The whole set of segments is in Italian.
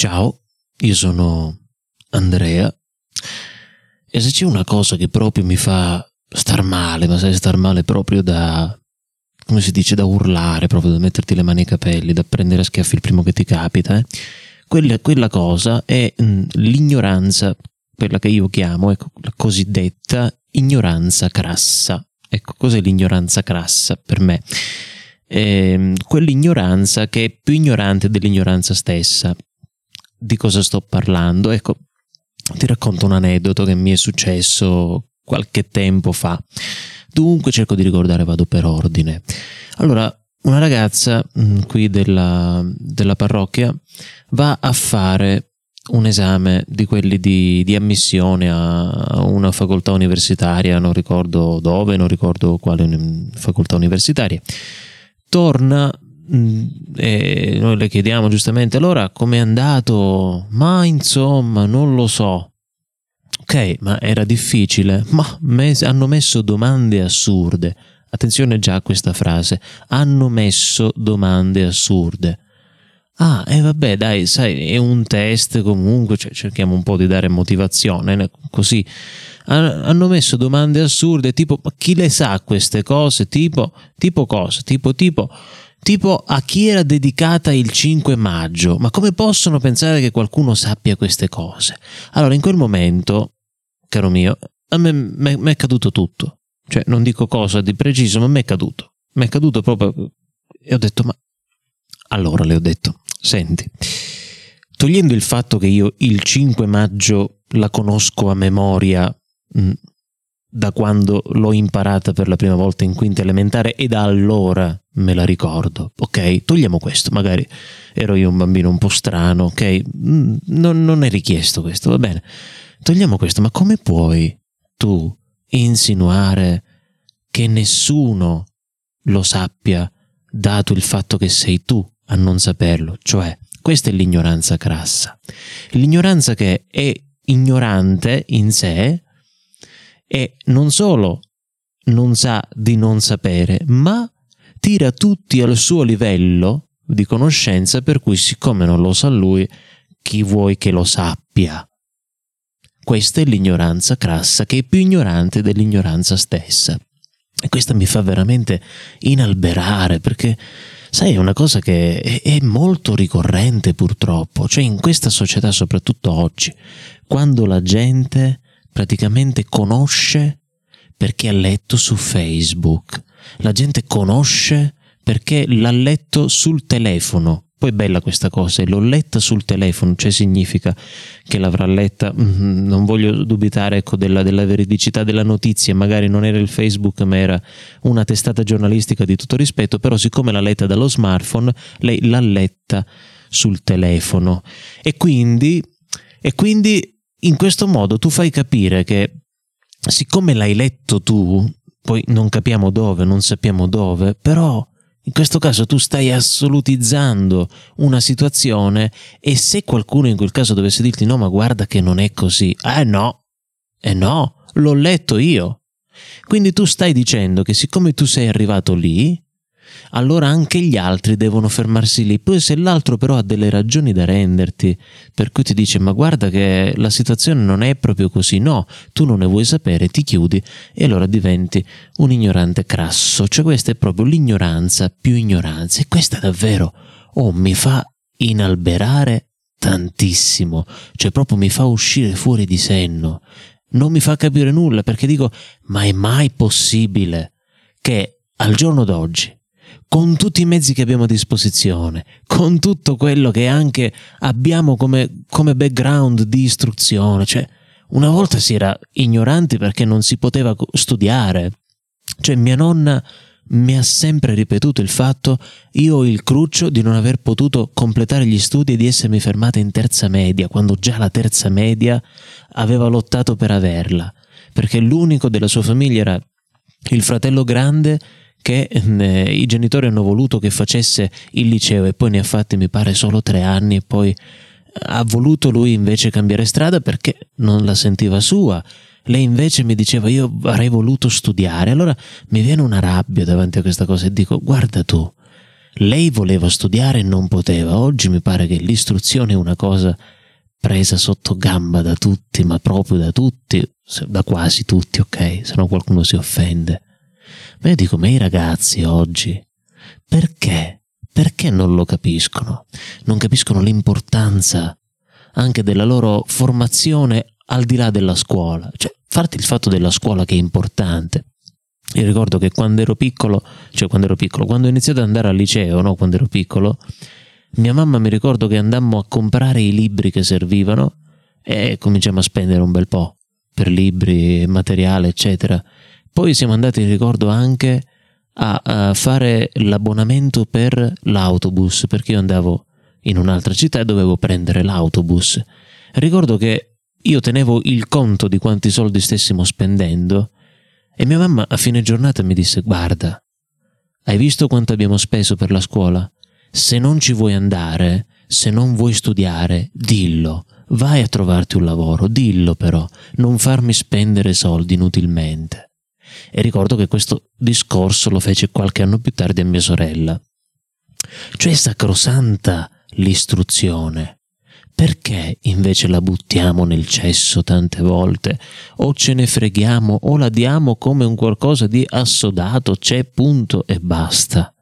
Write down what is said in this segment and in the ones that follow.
Ciao, io sono Andrea e se c'è una cosa che proprio mi fa star male, ma sai star male proprio da, come si dice, da urlare, proprio da metterti le mani ai capelli, da prendere a schiaffi il primo che ti capita, eh? quella, quella, cosa è mh, mm, l'ignoranza, quella che io chiamo, ecco, la cosiddetta ignoranza crassa. Ecco, cos'è l'ignoranza crassa per me? Eh, quell'ignoranza che è più ignorante dell'ignoranza stessa. Di cosa sto parlando? Ecco, ti racconto un aneddoto che mi è successo qualche tempo fa. Dunque cerco di ricordare, vado per ordine. Allora, una ragazza mh, mm, qui della, della, parrocchia va a fare un esame di quelli di, di, ammissione a una facoltà universitaria, non ricordo dove, non ricordo quale facoltà universitaria. Torna e noi le chiediamo giustamente allora com'è andato? Ma insomma, non lo so. Ok, ma era difficile? Ma me- hanno messo domande assurde. Attenzione già a questa frase. Hanno messo domande assurde. Ah, e eh vabbè, dai, sai, è un test comunque, cioè, cerchiamo un po' di dare motivazione, così. Hanno messo domande assurde, tipo, ma chi le sa queste cose? Tipo, tipo cosa? Tipo, tipo, tipo, a chi era dedicata il 5 maggio? Ma come possono pensare che qualcuno sappia queste cose? Allora, in quel momento, caro mio, a me mi è caduto tutto. Cioè, non dico cosa di preciso, ma mi è caduto. Mi è caduto proprio. E ho detto, ma allora le ho detto, senti, togliendo il fatto che io il 5 maggio la conosco a memoria da quando l'ho imparata per la prima volta in quinta elementare e da allora me la ricordo, ok? Togliamo questo, magari ero io un bambino un po' strano, ok? Mm, non, non è richiesto questo, va bene. Togliamo questo, ma come puoi tu insinuare che nessuno lo sappia dato il fatto che sei tu a non saperlo, cioè questa è l'ignoranza crassa. L'ignoranza che è ignorante in sé e non solo non sa di non sapere, ma tira tutti al suo livello di conoscenza per cui siccome non lo sa lui, chi vuoi che lo sappia? Questa è l'ignoranza crassa che è più ignorante dell'ignoranza stessa. E questa mi fa veramente inalberare perché Sai, è una cosa che è, molto ricorrente purtroppo, cioè in questa società, soprattutto oggi, quando la gente praticamente conosce perché ha letto su Facebook, la gente conosce perché l'ha letto sul telefono, poi è bella questa cosa, l'ho letta sul telefono, cioè significa che l'avrà letta, mm, non voglio dubitare ecco, della, della, veridicità della notizia, magari non era il Facebook ma era una testata giornalistica di tutto rispetto, però siccome l'ha letta dallo smartphone, lei l'ha letta sul telefono. E quindi, e quindi in questo modo tu fai capire che siccome l'hai letto tu, poi non capiamo dove, non sappiamo dove, però in questo caso tu stai assolutizzando una situazione e se qualcuno in quel caso dovesse dirti no, ma guarda che non è così, eh no, eh no, l'ho letto io. Quindi tu stai dicendo che siccome tu sei arrivato lì, allora anche gli altri devono fermarsi lì. Poi se l'altro però ha delle ragioni da renderti, per cui ti dice ma guarda che la situazione non è proprio così, no, tu non ne vuoi sapere, ti chiudi e allora diventi un ignorante crasso. Cioè questa è proprio l'ignoranza più ignoranza e questa davvero, oh, mi fa inalberare tantissimo, cioè proprio mi fa uscire fuori di senno, non mi fa capire nulla perché dico ma è mai possibile che al giorno d'oggi con tutti i mezzi che abbiamo a disposizione, con tutto quello che anche abbiamo come, come background di istruzione. Cioè, una volta si era ignoranti perché non si poteva studiare. Cioè, mia nonna mi ha sempre ripetuto il fatto io ho il cruccio di non aver potuto completare gli studi e di essermi fermata in terza media, quando già la terza media aveva lottato per averla, perché l'unico della sua famiglia era il fratello grande che eh, i genitori hanno voluto che facesse il liceo e poi ne ha fatti mi pare solo tre anni e poi ha voluto lui invece cambiare strada perché non la sentiva sua. Lei invece mi diceva io avrei voluto studiare. Allora mi viene una rabbia davanti a questa cosa e dico guarda tu, Lei voleva studiare e non poteva. Oggi mi pare che l'istruzione è una cosa presa sotto gamba da tutti, ma proprio da tutti, da quasi tutti, ok? Se no qualcuno si offende. Ma io dico, ma i ragazzi oggi, perché? Perché non lo capiscono? Non capiscono l'importanza anche della loro formazione al di là della scuola. Cioè, farti il fatto della scuola che è importante. Io ricordo che quando ero piccolo, cioè quando ero piccolo, quando ho iniziato ad andare al liceo, no? quando ero piccolo, mia mamma mi ricordo che andammo a comprare i libri che servivano e cominciamo a spendere un bel po' per libri, materiale, eccetera. Poi siamo andati, ricordo, anche a, a fare l'abbonamento per l'autobus, perché io andavo in un'altra città e dovevo prendere l'autobus. Ricordo che io tenevo il conto di quanti soldi stessimo spendendo e mia mamma a fine giornata mi disse guarda, hai visto quanto abbiamo speso per la scuola? Se non ci vuoi andare, se non vuoi studiare, dillo, vai a trovarti un lavoro, dillo però, non farmi spendere soldi inutilmente. E ricordo che questo discorso lo fece qualche anno più tardi a mia sorella. Cioè sacrosanta l'istruzione. Perché invece la buttiamo nel cesso tante volte? O ce ne freghiamo o la diamo come un qualcosa di assodato, c'è punto e basta.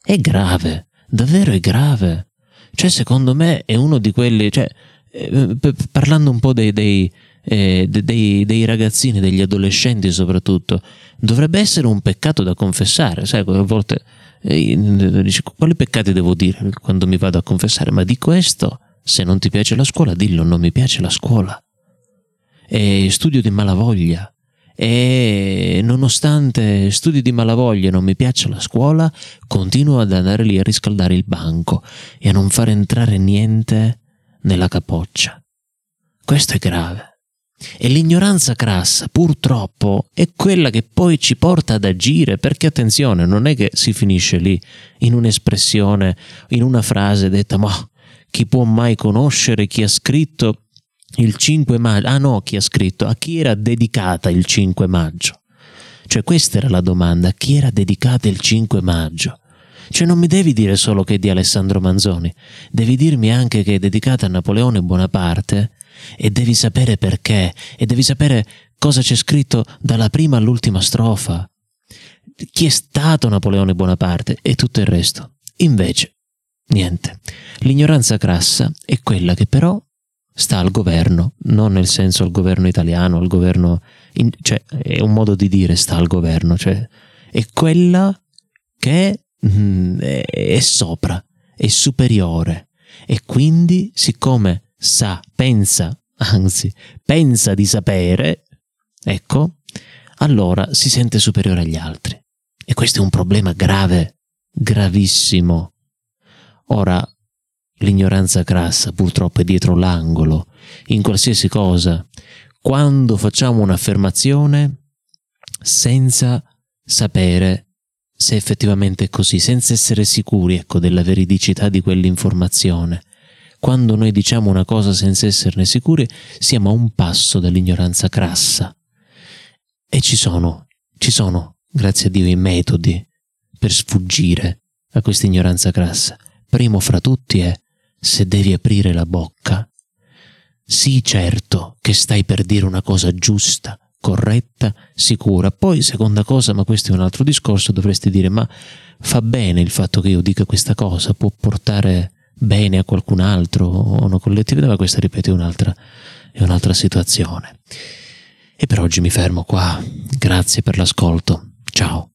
È grave, davvero è grave. Cioè, secondo me è uno di quelli, cioè, eh, parlando un po' dei, dei, eh, dei, dei, ragazzini, degli adolescenti soprattutto, dovrebbe essere un peccato da confessare, sai, a volte eh, dici, quali peccati devo dire quando mi vado a confessare? Ma di questo, se non ti piace la scuola, dillo, non mi piace la scuola. E studio di malavoglia. E nonostante studi di malavoglia e non mi piaccia la scuola, continuo ad andare lì a riscaldare il banco e a non far entrare niente nella capoccia. Questo è grave. E l'ignoranza crassa, purtroppo, è quella che poi ci porta ad agire, perché attenzione, non è che si finisce lì in un'espressione, in una frase detta, ma chi può mai conoscere chi ha scritto il 5 maggio? Ah no, chi ha scritto? A chi era dedicata il 5 maggio? Cioè questa era la domanda, a chi era dedicata il 5 maggio? Cioè non mi devi dire solo che è di Alessandro Manzoni, devi dirmi anche che è dedicata a Napoleone Bonaparte e devi sapere perché e devi sapere cosa c'è scritto dalla prima all'ultima strofa. Chi è stato Napoleone Bonaparte e tutto il resto. Invece, niente. L'ignoranza crassa è quella che però sta al governo, non nel senso al governo italiano, al governo, in, cioè è un modo di dire sta al governo, cioè è quella che mm, è, è sopra, è superiore e quindi siccome sa, pensa, anzi, pensa di sapere, ecco, allora si sente superiore agli altri. E questo è un problema grave, gravissimo. Ora, l'ignoranza crassa purtroppo è dietro l'angolo, in qualsiasi cosa. Quando facciamo un'affermazione senza sapere se effettivamente è così, senza essere sicuri ecco, della veridicità di quell'informazione, quando noi diciamo una cosa senza esserne sicuri, siamo a un passo dall'ignoranza crassa. E ci sono, ci sono, grazie a Dio, i metodi per sfuggire a questa ignoranza crassa. Primo fra tutti è se devi aprire la bocca, sii certo che stai per dire una cosa giusta, corretta, sicura. Poi, seconda cosa, ma questo è un altro discorso, dovresti dire, ma fa bene il fatto che io dica questa cosa, può portare bene a qualcun altro o una collettività, ma questa, ripeto, è un'altra, è un'altra situazione. E per oggi mi fermo qua. Grazie per l'ascolto. Ciao.